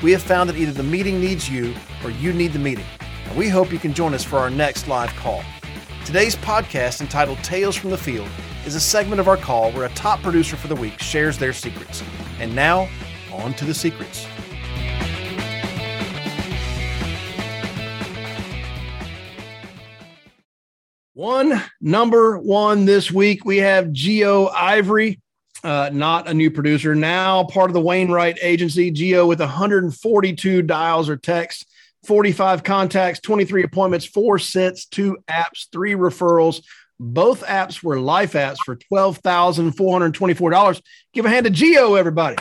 We have found that either the meeting needs you or you need the meeting, and we hope you can join us for our next live call. Today's podcast, entitled Tales from the Field, is a segment of our call where a top producer for the week shares their secrets. And now, on to the secrets. One number one this week, we have Geo Ivery, uh, not a new producer, now part of the Wainwright Agency. Geo with 142 dials or texts, 45 contacts, 23 appointments, four sets, two apps, three referrals, both apps were life apps for $12,424. Give a hand to Geo, everybody.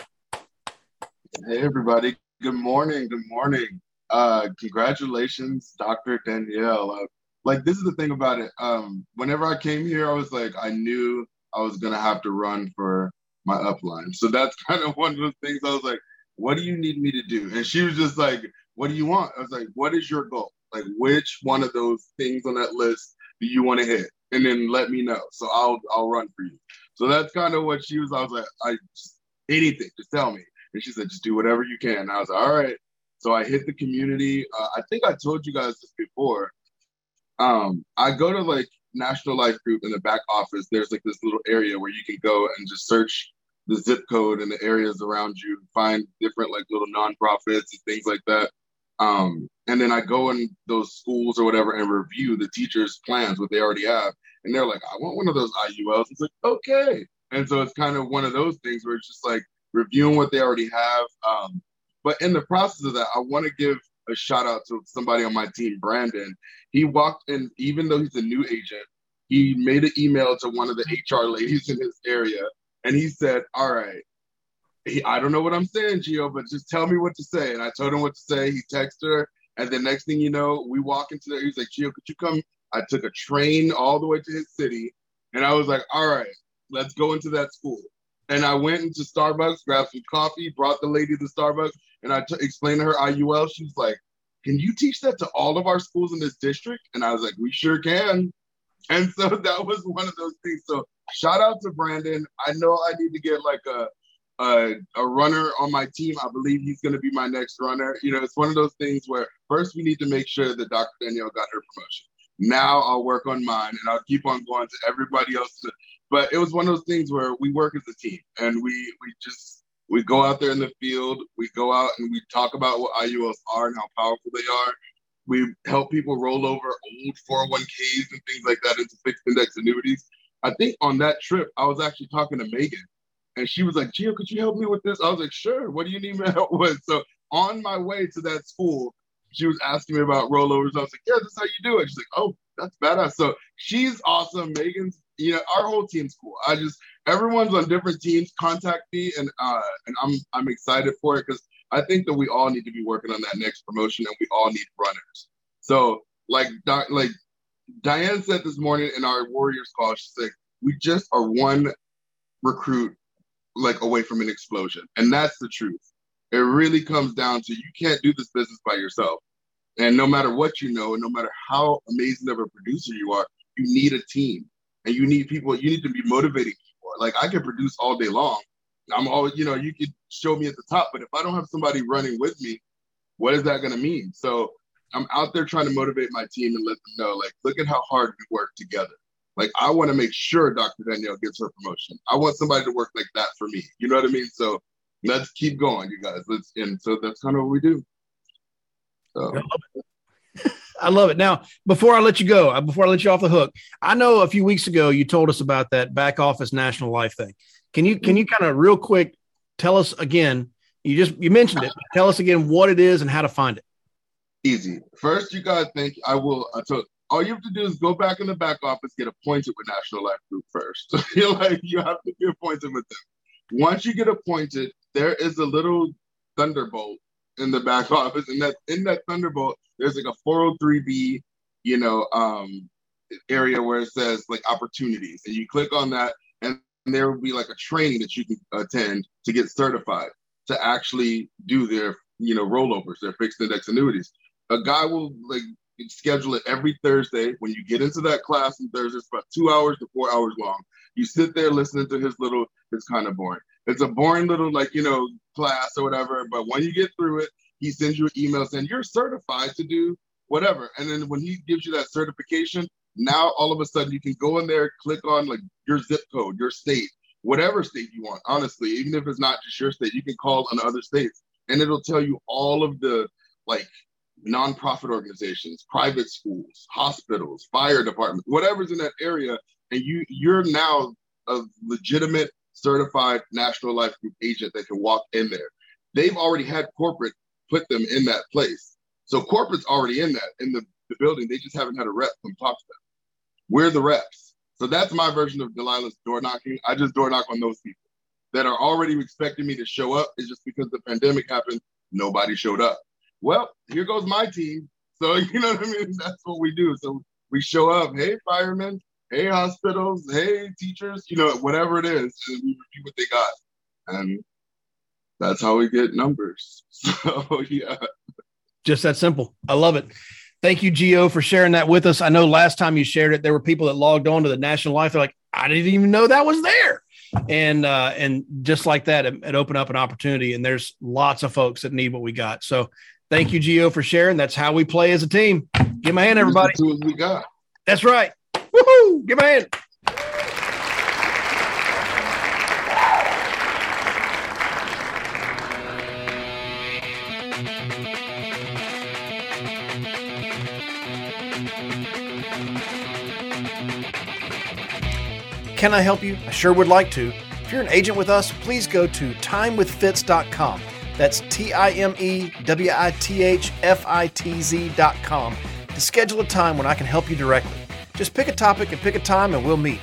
Hey, everybody. Good morning. Good morning. Uh, congratulations, Dr. Danielle. Uh, like, this is the thing about it. Um, whenever I came here, I was like, I knew I was to have to run for my upline. So that's kind of one of the things I was like, what do you need me to do? And she was just like, what do you want? I was like, what is your goal? Like, which one of those things on that list do you want to hit? and then let me know. So I'll I'll run for you. So that's kind of what she was. I was like, I just, anything, just tell me. And she said, just do whatever you can. And I was like, all right. So I hit the community. Uh, I think I told you guys this before. Um, I go to like National Life Group in the back office. There's like this little area where you can go and just search the zip code and the areas around you, find different like little nonprofits and things like that. Um, and then I go in those schools or whatever and review the teachers' plans, what they already have. And they're like, I want one of those IULs. It's like, okay. And so it's kind of one of those things where it's just like reviewing what they already have. Um, but in the process of that, I want to give a shout out to somebody on my team, Brandon. He walked in, even though he's a new agent, he made an email to one of the HR ladies in his area. And he said, All right, he, I don't know what I'm saying, Geo, but just tell me what to say. And I told him what to say. He texted her. And the next thing you know, we walk into there. He's like, Geo, could you come? I took a train all the way to his city. And I was like, all right, let's go into that school. And I went into Starbucks, grabbed some coffee, brought the lady to Starbucks, and I t- explained to her IUL. She's like, can you teach that to all of our schools in this district? And I was like, we sure can. And so that was one of those things. So shout out to Brandon. I know I need to get like a a, a runner on my team. I believe he's going to be my next runner. You know, it's one of those things where first we need to make sure that Dr. Danielle got her promotion. Now I'll work on mine and I'll keep on going to everybody else. But it was one of those things where we work as a team and we we just we go out there in the field, we go out and we talk about what IULs are and how powerful they are. We help people roll over old 401ks and things like that into fixed index annuities. I think on that trip, I was actually talking to Megan and she was like, Geo, could you help me with this? I was like, sure. What do you need me help with? So on my way to that school, she was asking me about rollovers. I was like, yeah, this is how you do it. She's like, oh, that's badass. So she's awesome. Megan's, you know, our whole team's cool. I just everyone's on different teams. Contact me, and uh, and I'm I'm excited for it because I think that we all need to be working on that next promotion, and we all need runners. So like like Diane said this morning in our Warriors call, she's like, we just are one recruit like away from an explosion. And that's the truth. It really comes down to you can't do this business by yourself. And no matter what you know, and no matter how amazing of a producer you are, you need a team. And you need people, you need to be motivating. Like I can produce all day long. I'm always, you know, you could show me at the top, but if I don't have somebody running with me, what is that gonna mean? So I'm out there trying to motivate my team and let them know, like, look at how hard we work together. Like I want to make sure Dr. Danielle gets her promotion. I want somebody to work like that for me. You know what I mean? So let's keep going, you guys. Let's and so that's kind of what we do. So. I love it. Now, before I let you go, uh, before I let you off the hook, I know a few weeks ago you told us about that back office national life thing. Can you can you kind of real quick tell us again? You just you mentioned it. Tell us again what it is and how to find it. Easy. First, you gotta think. I will. I took all you have to do is go back in the back office, get appointed with National Life Group first. You're like, you have to be appointed with them. Once you get appointed, there is a little thunderbolt in the back office, and that in that Thunderbolt, there's like a 403b, you know, um, area where it says like opportunities, and you click on that, and there will be like a training that you can attend to get certified to actually do their, you know, rollovers, their fixed index annuities. A guy will like schedule it every Thursday. When you get into that class on Thursday, it's about two hours to four hours long. You sit there listening to his little, it's kind of boring. It's a boring little, like, you know, class or whatever. But when you get through it, he sends you an email saying you're certified to do whatever. And then when he gives you that certification, now all of a sudden you can go in there, click on like your zip code, your state, whatever state you want. Honestly, even if it's not just your state, you can call on other states and it'll tell you all of the like nonprofit organizations, private schools, hospitals, fire departments, whatever's in that area, and you you're now a legitimate certified national life group agent that can walk in there. They've already had corporate put them in that place. So corporate's already in that in the, the building. They just haven't had a rep come talk to them. We're the reps. So that's my version of Delilah's door knocking. I just door knock on those people that are already expecting me to show up. It's just because the pandemic happened, nobody showed up well, here goes my team. So you know what I mean? That's what we do. So we show up, hey firemen, hey hospitals, hey teachers, you know, whatever it is, and we review what they got. And that's how we get numbers. So yeah. Just that simple. I love it. Thank you, Geo, for sharing that with us. I know last time you shared it, there were people that logged on to the National Life. They're like, I didn't even know that was there. And uh, and just like that, it, it opened up an opportunity. And there's lots of folks that need what we got. So Thank you, Geo, for sharing. That's how we play as a team. Give my hand, everybody. we got. That's right. Woohoo! Give my hand. Can I help you? I sure would like to. If you're an agent with us, please go to timewithfitz.com. That's T I M E W I T H F I T Z dot com to schedule a time when I can help you directly. Just pick a topic and pick a time and we'll meet.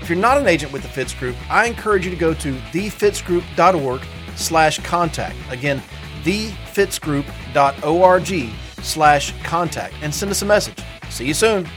If you're not an agent with the Fitz Group, I encourage you to go to thefitzgroup.org slash contact. Again, thefitzgroup.org slash contact and send us a message. See you soon.